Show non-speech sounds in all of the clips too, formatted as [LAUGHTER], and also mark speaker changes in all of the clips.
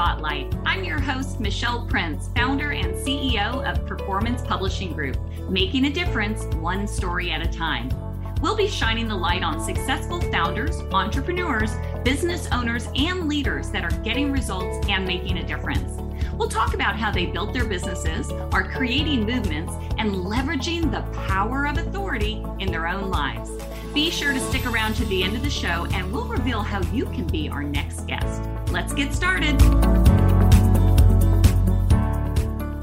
Speaker 1: Spotlight. I'm your host, Michelle Prince, founder and CEO of Performance Publishing Group, making a difference one story at a time. We'll be shining the light on successful founders, entrepreneurs, business owners, and leaders that are getting results and making a difference. We'll talk about how they built their businesses, are creating movements, and leveraging the power of authority in their own lives. Be sure to stick around to the end of the show and we'll reveal how you can be our next guest. Let's get started.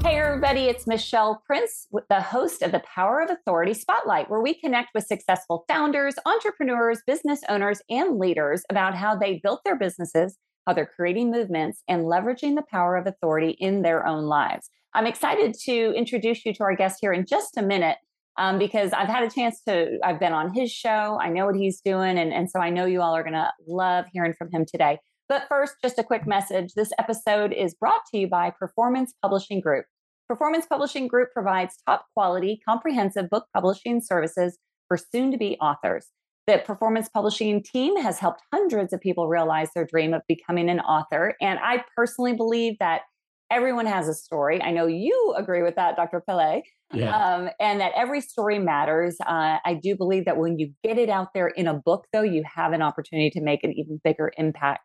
Speaker 1: Hey, everybody, it's Michelle Prince, the host of the Power of Authority Spotlight, where we connect with successful founders, entrepreneurs, business owners, and leaders about how they built their businesses how they're creating movements and leveraging the power of authority in their own lives. I'm excited to introduce you to our guest here in just a minute um, because I've had a chance to, I've been on his show. I know what he's doing. And, and so I know you all are going to love hearing from him today. But first, just a quick message. This episode is brought to you by Performance Publishing Group. Performance Publishing Group provides top quality, comprehensive book publishing services for soon to be authors. The performance publishing team has helped hundreds of people realize their dream of becoming an author. And I personally believe that everyone has a story. I know you agree with that, Dr. Pelè. Yeah. Um, and that every story matters. Uh, I do believe that when you get it out there in a book, though, you have an opportunity to make an even bigger impact.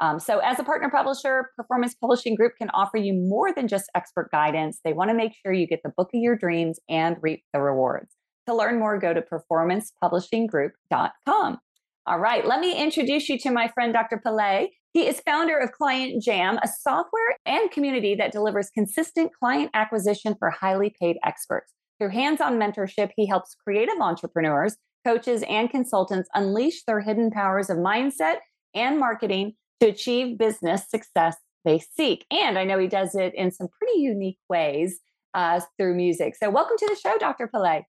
Speaker 1: Um, so, as a partner publisher, Performance Publishing Group can offer you more than just expert guidance. They want to make sure you get the book of your dreams and reap the rewards. To learn more, go to performancepublishinggroup.com. All right, let me introduce you to my friend Dr. Pelè. He is founder of Client Jam, a software and community that delivers consistent client acquisition for highly paid experts. Through hands on mentorship, he helps creative entrepreneurs, coaches, and consultants unleash their hidden powers of mindset and marketing to achieve business success they seek. And I know he does it in some pretty unique ways uh, through music. So, welcome to the show, Dr. Pelè.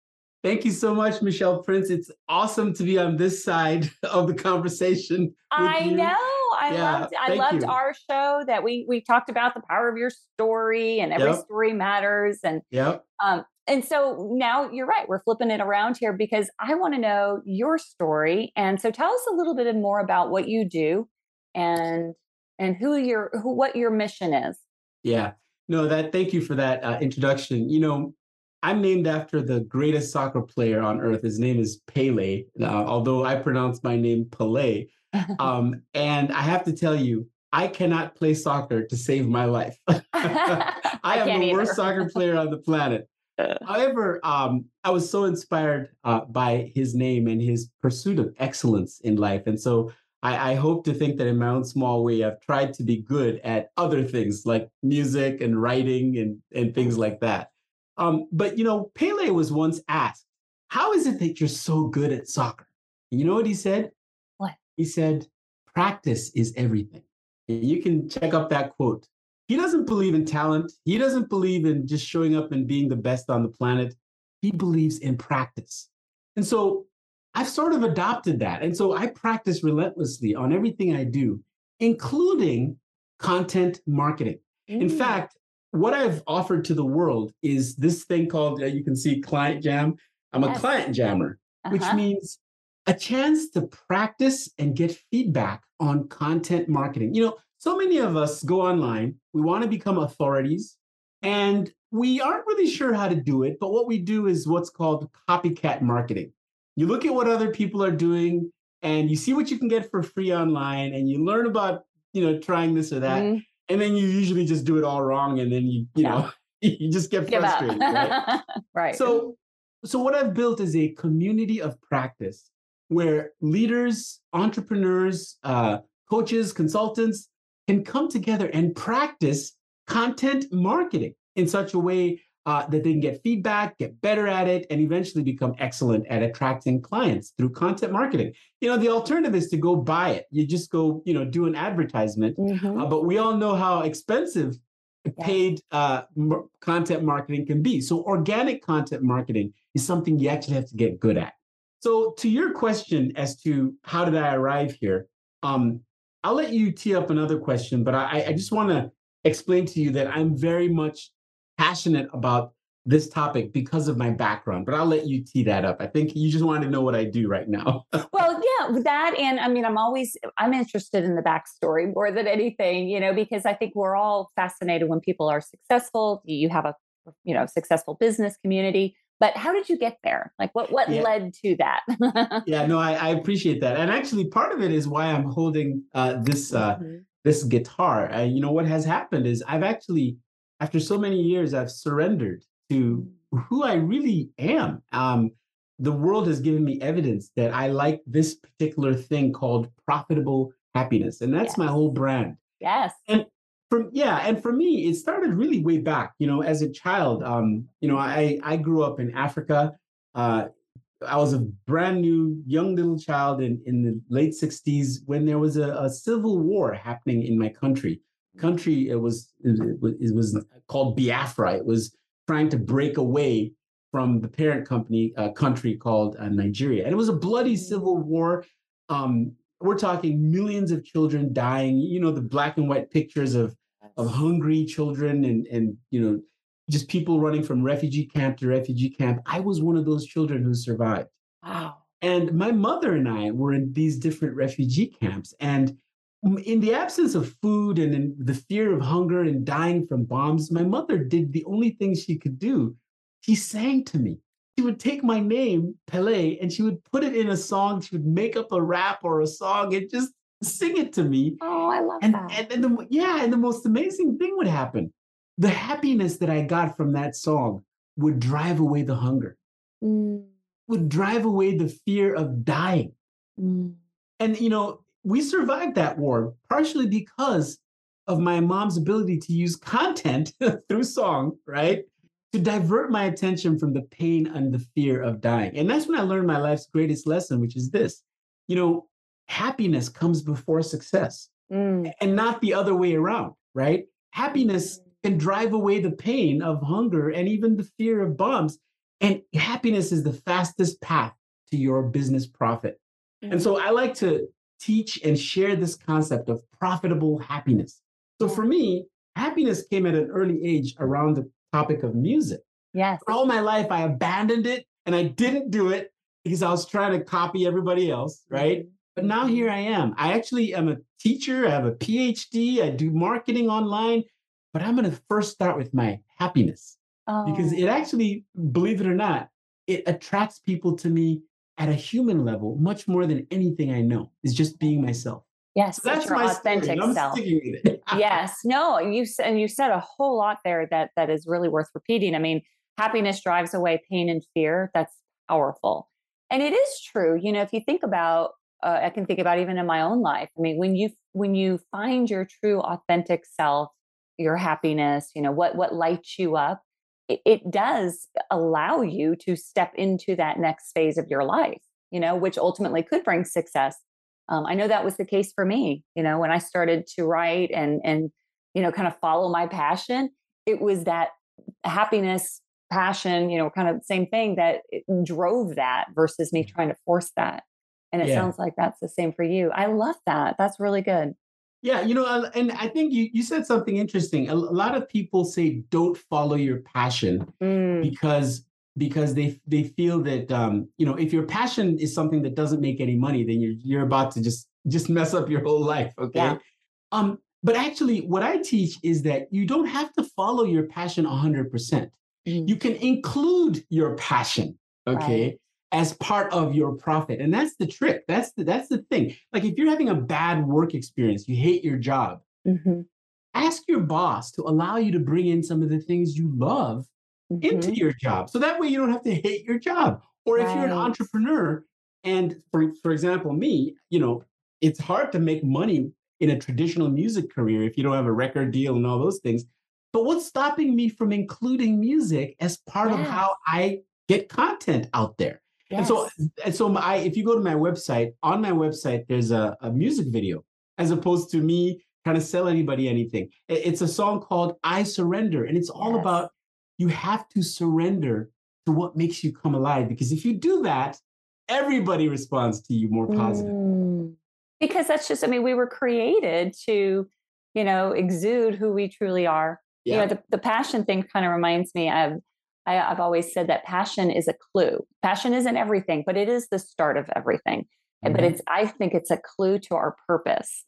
Speaker 2: Thank you so much, Michelle Prince. It's awesome to be on this side [LAUGHS] of the conversation.
Speaker 1: I you. know. I yeah, loved I loved you. our show that we we talked about the power of your story and every yep. story matters. And
Speaker 2: yep.
Speaker 1: um and so now you're right, we're flipping it around here because I want to know your story. And so tell us a little bit more about what you do and and who your who what your mission is.
Speaker 2: Yeah. No, that thank you for that uh, introduction. You know, I'm named after the greatest soccer player on earth. His name is Pele, uh, although I pronounce my name Pele. Um, and I have to tell you, I cannot play soccer to save my life. [LAUGHS] [LAUGHS] I, I am the either. worst soccer player on the planet. However, um, I was so inspired uh, by his name and his pursuit of excellence in life. And so I, I, hope to think that in my own small way, I've tried to be good at other things like music and writing and, and things like that. Um, but you know, Pele was once asked, "How is it that you're so good at soccer?" And you know what he said? He said: "Practice is everything." And you can check up that quote. He doesn't believe in talent. He doesn't believe in just showing up and being the best on the planet. He believes in practice. And so I've sort of adopted that. And so I practice relentlessly on everything I do, including content marketing. Mm. In fact, what I've offered to the world is this thing called, uh, you can see Client Jam. I'm yes. a client jammer, uh-huh. which means a chance to practice and get feedback on content marketing. You know, so many of us go online, we want to become authorities, and we aren't really sure how to do it. But what we do is what's called copycat marketing. You look at what other people are doing and you see what you can get for free online and you learn about, you know, trying this or that. Mm-hmm and then you usually just do it all wrong and then you you yeah. know [LAUGHS] you just get frustrated right [LAUGHS]
Speaker 1: right
Speaker 2: so so what i've built is a community of practice where leaders entrepreneurs uh, coaches consultants can come together and practice content marketing in such a way uh, that they can get feedback, get better at it, and eventually become excellent at attracting clients through content marketing. You know, the alternative is to go buy it. You just go, you know, do an advertisement. Mm-hmm. Uh, but we all know how expensive paid uh, m- content marketing can be. So, organic content marketing is something you actually have to get good at. So, to your question as to how did I arrive here, um, I'll let you tee up another question, but I, I just want to explain to you that I'm very much passionate about this topic because of my background, but I'll let you tee that up. I think you just want to know what I do right now. [LAUGHS]
Speaker 1: well, Yeah, that and I mean, I'm always I'm interested in the backstory more than anything, you know, because I think we're all fascinated when people are successful. You have a you know successful business community, but how did you get there? Like, what what yeah. led to that? [LAUGHS]
Speaker 2: yeah, no, I, I, appreciate that, and actually, part of it is why I'm holding uh, this uh, mm-hmm. this guitar. Uh, you know, what has happened is I've actually, after so many years, I've surrendered to mm. who I really am. Um, the world has given me evidence that I like this particular thing called profitable happiness. And that's yes. my whole brand.
Speaker 1: Yes.
Speaker 2: And from yeah, and for me, it started really way back. You know, as a child, um, you know, I I grew up in Africa. Uh, I was a brand new young little child in, in the late 60s when there was a, a civil war happening in my country. Country it was it was, it was called Biafra. It was trying to break away from the parent company uh, country called uh, Nigeria, and it was a bloody civil war. Um, we're talking millions of children dying. You know the black and white pictures of of hungry children and and you know just people running from refugee camp to refugee camp. I was one of those children who survived.
Speaker 1: Wow.
Speaker 2: And my mother and I were in these different refugee camps. And in the absence of food and in the fear of hunger and dying from bombs, my mother did the only thing she could do she sang to me. She would take my name, Pele, and she would put it in a song. She would make up a rap or a song and just sing it to me.
Speaker 1: Oh, I love
Speaker 2: and,
Speaker 1: that.
Speaker 2: And, and the, yeah, and the most amazing thing would happen. The happiness that I got from that song would drive away the hunger, mm. would drive away the fear of dying. Mm. And, you know, we survived that war partially because of my mom's ability to use content [LAUGHS] through song, right? To divert my attention from the pain and the fear of dying. And that's when I learned my life's greatest lesson, which is this you know, happiness comes before success mm. and not the other way around, right? Happiness can drive away the pain of hunger and even the fear of bombs. And happiness is the fastest path to your business profit. Mm. And so I like to teach and share this concept of profitable happiness. So for me, happiness came at an early age around the topic of music.
Speaker 1: Yes.
Speaker 2: For all my life, I abandoned it and I didn't do it because I was trying to copy everybody else, right? Mm-hmm. But now here I am. I actually am a teacher. I have a PhD. I do marketing online. But I'm going to first start with my happiness oh. because it actually, believe it or not, it attracts people to me at a human level much more than anything I know. Is just being myself.
Speaker 1: Yes, so that's your authentic self. [LAUGHS] yes, no, you and you said a whole lot there that that is really worth repeating. I mean, happiness drives away pain and fear. That's powerful, and it is true. You know, if you think about, uh, I can think about even in my own life. I mean, when you when you find your true authentic self, your happiness, you know what what lights you up, it, it does allow you to step into that next phase of your life. You know, which ultimately could bring success um, I know that was the case for me. You know, when I started to write and and you know kind of follow my passion, it was that happiness, passion, you know, kind of same thing that drove that versus me mm-hmm. trying to force that. And it yeah. sounds like that's the same for you. I love that. That's really good.
Speaker 2: Yeah, you know, and I think you you said something interesting. A, lot of people say don't follow your passion mm. because because they they feel that um, you know if your passion is something that doesn't make any money, then you're you're about to just just mess up your whole life. Okay. Yeah. Um, but actually, what I teach is that you don't have to follow your passion 100%. percent mm hmm You can include your passion, okay, right. as part of your profit. And that's the trick. That's the, that's the thing. Like if you're having a bad work experience, you hate your job, mm-hmm. ask your boss to allow you to bring in some of the things you love mm-hmm. into your job. So that way you don't have to hate your job. Or right. if you're an entrepreneur, and for, for example, me, you know, it's hard to make money in a traditional music career if you don't have a record deal and all those things. But what's stopping me from including music as part yes. of how I get content out there? Yes. And so, and so my, if you go to my website, on my website, there's a, a music video as opposed to me trying to sell anybody anything. It's a song called I Surrender, and it's all yes. about you have to surrender to what makes you come alive. Because if you do that, everybody responds to you more positive. Mm.
Speaker 1: Because that's just, I mean, we were created to, you know, exude who we truly are. Yeah. You know, the, the passion thing kind of reminds me of, I, I've always said that passion is a clue. Passion isn't everything, but it is the start of everything. mm-hmm. but it's i think it's a clue to our purpose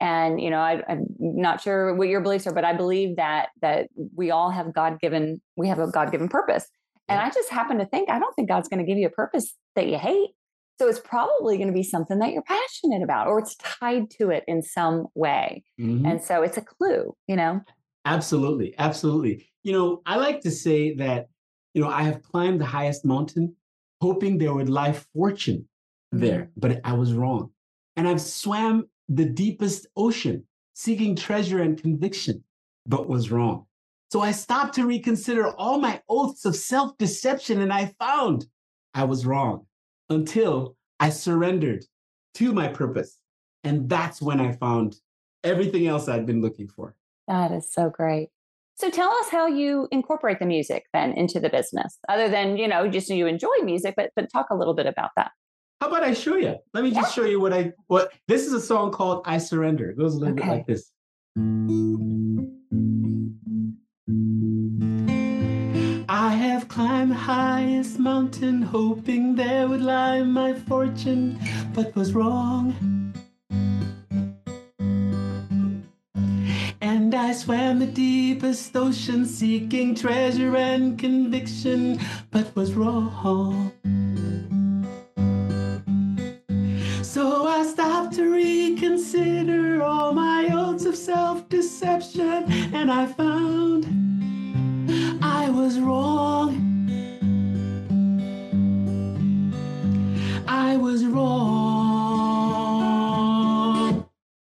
Speaker 1: and you know I, am not sure what your beliefs are but i believe that that we all have god-given we have a god-given purpose. And i just happen to think i don't think god's going to give you a purpose that you hate. So it's probably going to be something that you're passionate about or it's tied to it in some way. Mm-hmm. and so it's a clue you know?
Speaker 2: Absolutely absolutely. You know i like to say that you know i have climbed the highest mountain hoping there would lie fortune there mm-hmm. but i was wrong. And i've swam the deepest ocean, seeking treasure and conviction, but was wrong. So I stopped to reconsider all my oaths of self deception, and I found I was wrong until I surrendered to my purpose. And that's when I found everything else I'd been looking for.
Speaker 1: That is so great. So tell us how you incorporate the music then into the business, other than, you know, just you enjoy music, but, but talk a little bit about that.
Speaker 2: How about I show you? Let me just show you what I what this is a song called I Surrender. It goes a little okay. bit like this. I have climbed the highest mountain, hoping there would lie my fortune, but was wrong. And I swam the deepest ocean, seeking treasure and conviction, but was wrong. Reconsider all my oaths of self deception, and I found I was wrong. I was wrong.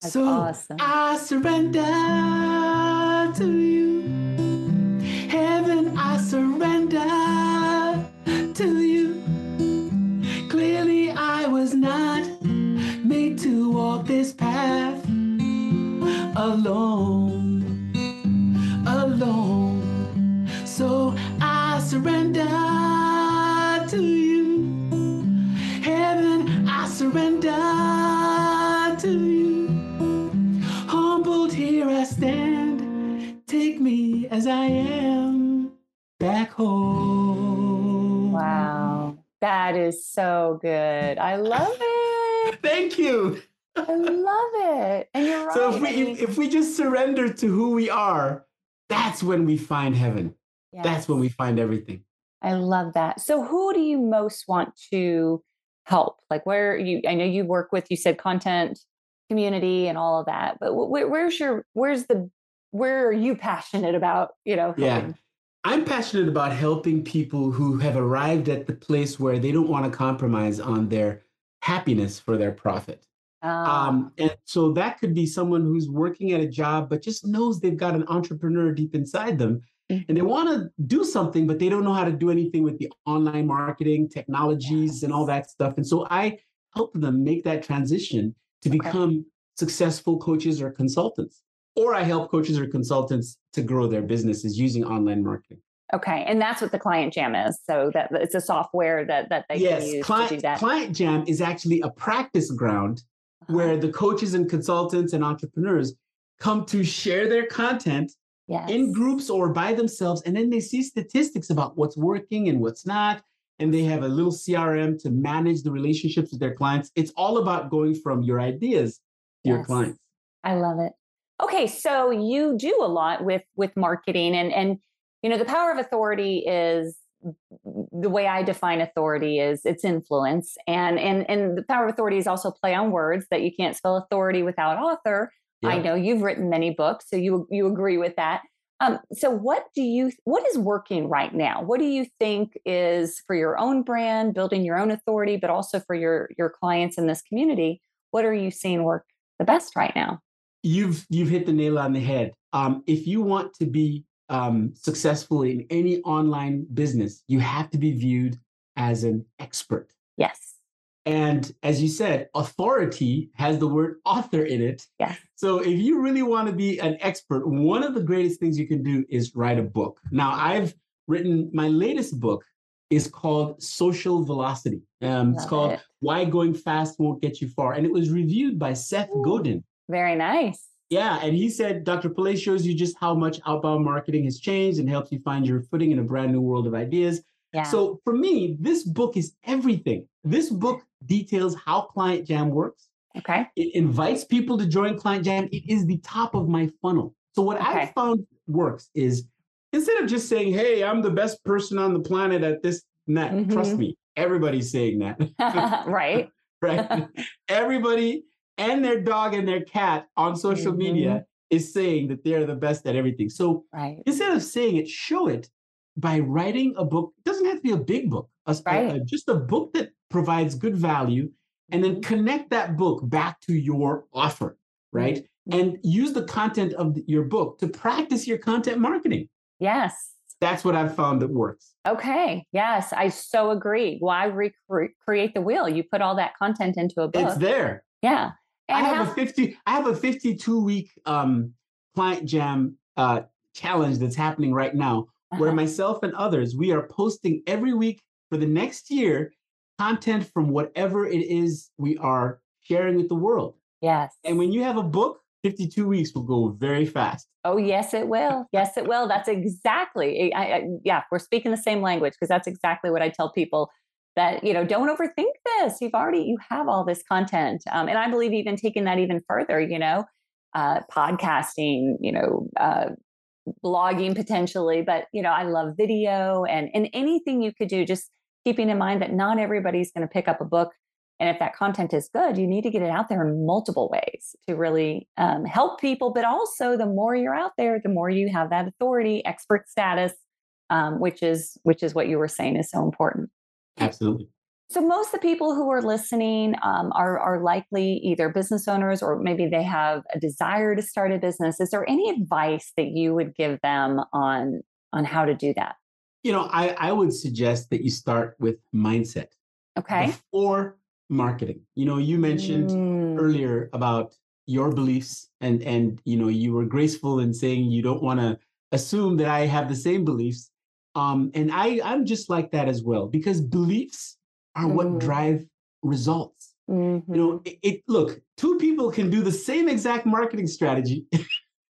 Speaker 2: That's so awesome. I surrender to you. So
Speaker 1: good. I love it.
Speaker 2: Thank you.
Speaker 1: I love it. And you're right.
Speaker 2: So if we if, we just surrender to who we are, that's when we find heaven. Yes. That's when we find everything.
Speaker 1: I love that. So who do you most want to help? Like where you I know you work with you said content community and all of that, but where, where's your where's the where are you passionate about, you know?
Speaker 2: Helping? Yeah. I'm passionate about helping people who have arrived at the place where they don't want to compromise on their happiness for their profit. Um, ah. and so that could be someone who's working at a job, but just knows they've got an entrepreneur deep inside them mm-hmm. and they want to do something, but they don't know how to do anything with the online marketing technologies yes. and all that stuff. And so I help them make that transition to okay. become successful coaches or consultants. Or I help coaches or consultants to grow their businesses using online marketing.
Speaker 1: Okay, and that's what the Client Jam is. So that it's a software that that they yes, use
Speaker 2: client,
Speaker 1: to do that.
Speaker 2: Client Jam is actually a practice ground uh-huh. where the coaches and consultants and entrepreneurs come to share their content yes. in groups or by themselves, and then they see statistics about what's working and what's not, and they have a little CRM to manage the relationships with their clients. It's all about going from your ideas to yes. your clients.
Speaker 1: I love it. Okay, so you do a lot with with marketing and and you know the power of authority is the way I define authority is its influence, and and and the power of authority is also play on words that you can't spell authority without author. Yeah. I know you've written many books, so you you agree with that. Um, so what do you what is working right now? What do you think is for your own brand, building your own authority, but also for your your clients in this community? What are you seeing work the best right now?
Speaker 2: You've you've hit the nail on the head. Um, if you want to be um, successful in any online business, you have to be viewed as an expert.
Speaker 1: Yes.
Speaker 2: And as you said, authority has the word author in it.
Speaker 1: Yes.
Speaker 2: So if you really want to be an expert, one of the greatest things you can do is write a book. Now, I've written my latest book is called Social Velocity. Um, it's called it. Why Going Fast Won't Get You Far. And it was reviewed by Seth Godin.
Speaker 1: Very nice.
Speaker 2: Yeah, and he said Dr. Pelè shows you just how much outbound marketing has changed and helps you find your footing in a brand new world of ideas. Yeah. So for me, this book is everything. This book details how Client Jam works.
Speaker 1: Okay.
Speaker 2: It invites people to join Client Jam. It is the top of my funnel. So what okay. I found works is instead of just saying, "Hey, I'm the best person on the planet at this," net, mm-hmm. trust me, everybody's saying that. [LAUGHS]
Speaker 1: right. [LAUGHS]
Speaker 2: right. [LAUGHS] Everybody and their dog and their cat on social mm-hmm. media is saying that they're the best at everything. So
Speaker 1: right.
Speaker 2: instead of saying it, show it by writing a book. It doesn't have to be a big book, a, right. a, just a book that provides good value, and then mm-hmm. connect that book back to your offer, right? Mm-hmm. And use the content of the, your book to practice your content marketing.
Speaker 1: Yes.
Speaker 2: That's what I've found that works.
Speaker 1: Okay. Yes, I so agree. Why recreate the wheel? You put all that content into a book.
Speaker 2: It's there.
Speaker 1: Yeah.
Speaker 2: And I have how- a 50 I have a 52 week um client jam uh challenge that's happening right now uh-huh. where myself and others we are posting every week for the next year content from whatever it is we are sharing with the world.
Speaker 1: Yes.
Speaker 2: And when you have a book, 52 weeks will go very fast.
Speaker 1: Oh, yes, it will. Yes, it will. That's exactly, I, I, yeah, we're speaking the same language because that's exactly what I tell people that, you know, don't overthink this. You've already, you have all this content. Um, and I believe even taking that even further, you know, uh, podcasting, you know, uh, blogging potentially, but, you know, I love video and, and anything you could do, just keeping in mind that not everybody's going to pick up a book and if that content is good, you need to get it out there in multiple ways to really um, help people. But also, the more you're out there, the more you have that authority, expert status, um, which is which is what you were saying is so important.
Speaker 2: Absolutely.
Speaker 1: So most of the people who are listening um, are are likely either business owners or maybe they have a desire to start a business. Is there any advice that you would give them on on how to do that?
Speaker 2: You know, I, I would suggest that you start with mindset.
Speaker 1: Okay.
Speaker 2: Or marketing. You know, you mentioned mm. earlier about your beliefs and and you know, you were graceful in saying you don't want to assume that I have the same beliefs. Um, and I I'm just like that as well because beliefs are mm. what drive results. Mm-hmm. You know, mm-hmm. it, it look, two people can do the same exact marketing strategy.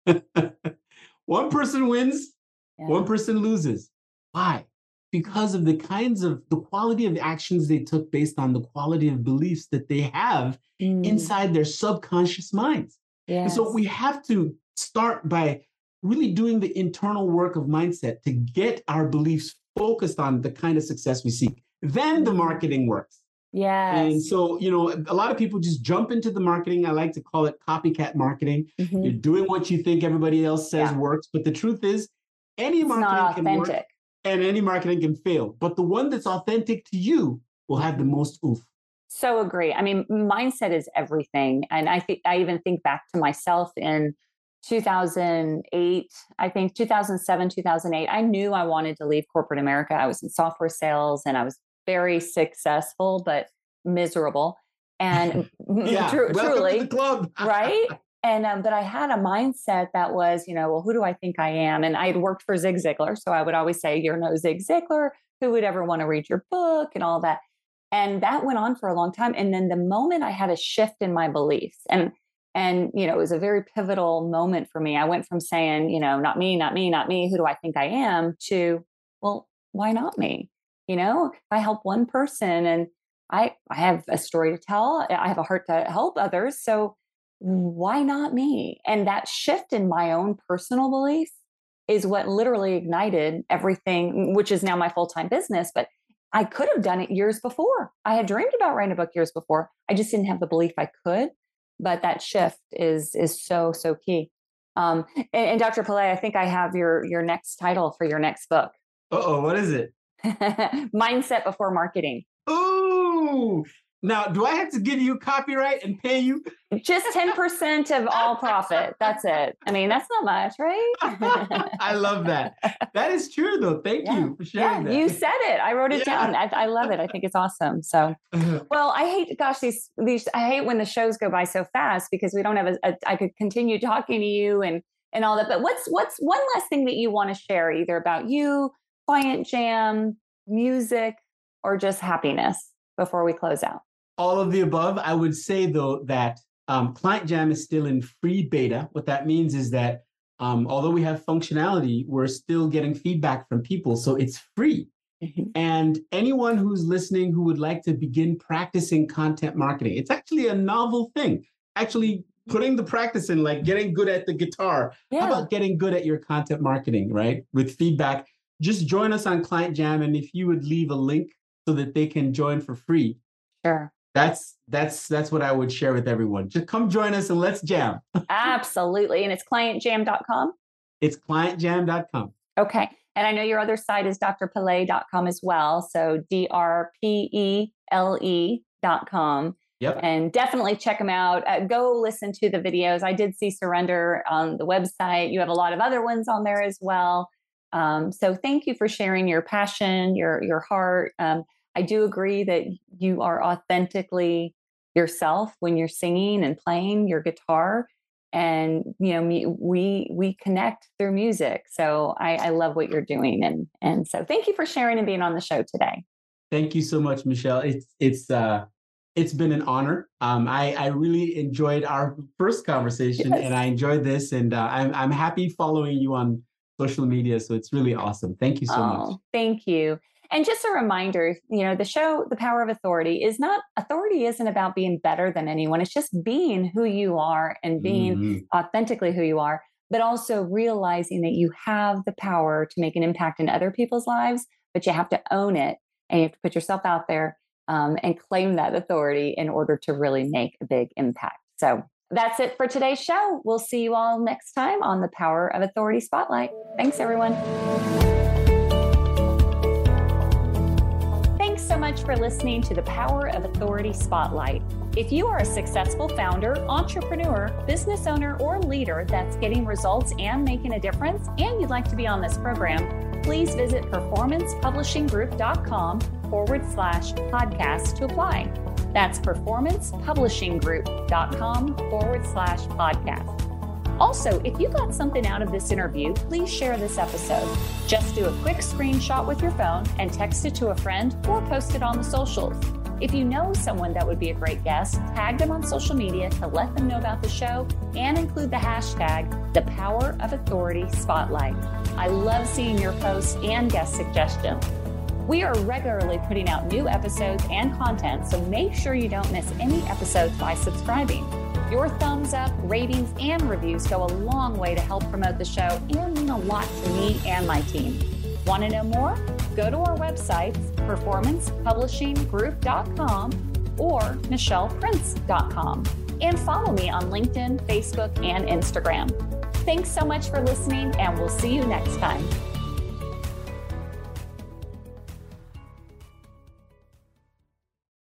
Speaker 2: [LAUGHS] one person wins, yeah. one person loses. Why? because of the kinds of the quality of actions they took based on the quality of beliefs that they have mm. inside their subconscious minds. Yes. And so we have to start by really doing the internal work of mindset to get our beliefs focused on the kind of success we seek. Then the mm-hmm. marketing works.
Speaker 1: Yeah.
Speaker 2: And so, you know, a lot of people just jump into the marketing. I like to call it copycat marketing. Mm-hmm. You're doing what you think everybody else says yeah. works. But the truth is, any
Speaker 1: it's
Speaker 2: marketing
Speaker 1: can work
Speaker 2: and any marketing can fail. But the one that's authentic to you will have the most oof.
Speaker 1: So agree. I mean, mindset is everything. And I think I even think back to myself in 2008, I think 2007, 2008. I knew I wanted to leave corporate America. I was in software sales and I was very successful, but miserable. And [LAUGHS] [LAUGHS]
Speaker 2: yeah, tr- truly, club. [LAUGHS]
Speaker 1: right? and um, but I had a mindset that was, you know, well, who do I think I am? And I had worked for Zig Ziglar, so I would always say, "You're no Zig Ziglar. Who would ever want to read your book?" and all that. And that went on for a long time. And then the moment I had a shift in my beliefs, and and you know, it was a very pivotal moment for me. I went from saying, you know, not me, not me, not me. Who do I think I am? To, well, why not me? You know, if I help one person and I I have a story to tell, I have a heart to help others, so why not me? And that shift in my own personal belief is what literally ignited everything, which is now my full time business. But I could have done it years before. I had dreamed about writing a book years before. I just didn't have the belief I could. But that shift is is so so key. Um, and, and Dr. Pelè, I think I have your your next title for your next book.
Speaker 2: oh, what is it? [LAUGHS]
Speaker 1: Mindset before marketing.
Speaker 2: Ooh, now, do I have to give you copyright and pay you?
Speaker 1: Just 10% of all profit. That's it. I mean, that's not much, right? [LAUGHS]
Speaker 2: I love that. That is true, though. Thank yeah. you for sharing
Speaker 1: yeah,
Speaker 2: that.
Speaker 1: You said it. I wrote it yeah. down. I, I, love it. I think it's awesome. So, uh-huh. well, I hate, gosh, these, these, I hate when the shows go by so fast because we don't have a, a I could continue talking to you and, and all that. But what's, what's one last thing that you want to share either about you, Client Jam, music, or just happiness before we close out?
Speaker 2: All of the above. I would say though that um, Client Jam is still in free beta. What that means is that um, although we have functionality, we're still getting feedback from people, so it's free. Mm-hmm. And anyone who's listening who would like to begin practicing content marketing, it's actually a novel thing. Actually, putting the practice in, like getting good at the guitar. Yeah. How about getting good at your content marketing, right? With feedback. Just join us on Client Jam. And if you would leave a link so that they can join for free.
Speaker 1: Sure.
Speaker 2: That's that's that's what I would share with everyone. Just come join us and let's jam. [LAUGHS]
Speaker 1: Absolutely. And it's clientjam.com.
Speaker 2: It's clientjam.com.
Speaker 1: Okay. And I know your other site is drpele.com as well. So D R P E L E.com.
Speaker 2: Yep.
Speaker 1: And definitely check them out. Uh, go listen to the videos. I did see Surrender on the website. You have a lot of other ones on there as well. Um, so thank you for sharing your passion, your your heart. Um, I do agree that you are authentically yourself when you're singing and playing your guitar and you know we we connect through music so I, I love what you're doing and and so thank you for sharing and being on the show today.
Speaker 2: Thank you so much michelle. It's it's uh it's been an honor. Um i i really enjoyed our first conversation yes. and i enjoyed this and uh, i'm i'm happy following you on social media so it's really awesome. Thank you so oh, much
Speaker 1: thank you and just a reminder, you know, the show, The Power of Authority, is not authority isn't about being better than anyone. It's just being who you are and being mm-hmm. authentically who you are, but also realizing that you have the power to make an impact in other people's lives, but you have to own it and you have to put yourself out there um, and claim that authority in order to really make a big impact. So that's it for today's show. We'll see you all next time on the Power of Authority Spotlight. Thanks, everyone. So much for listening to the Power of Authority Spotlight. If you are a successful founder, entrepreneur, business owner, or leader that's getting results and making a difference, and you'd like to be on this program, please visit performancepublishinggroup.com forward slash podcast to apply. That's performancepublishinggroup.com forward slash podcast. Also, if you got something out of this interview, please share this episode. Just do a quick screenshot with your phone and text it to a friend or post it on the socials. If you know someone that would be a great guest, tag them on social media to let them know about the show and include the hashtag the power of authority spotlight. I love seeing your posts and guest suggestions. We are regularly putting out new episodes and content, so make sure you don't miss any episodes by subscribing. Your thumbs up, ratings, and reviews go a long way to help promote the show and mean a lot to me and my team. Want to know more? Go to our websites, performancepublishinggroup.com or michelleprince.com, and follow me on LinkedIn, Facebook, and Instagram. Thanks so much for listening, and we'll see you next time.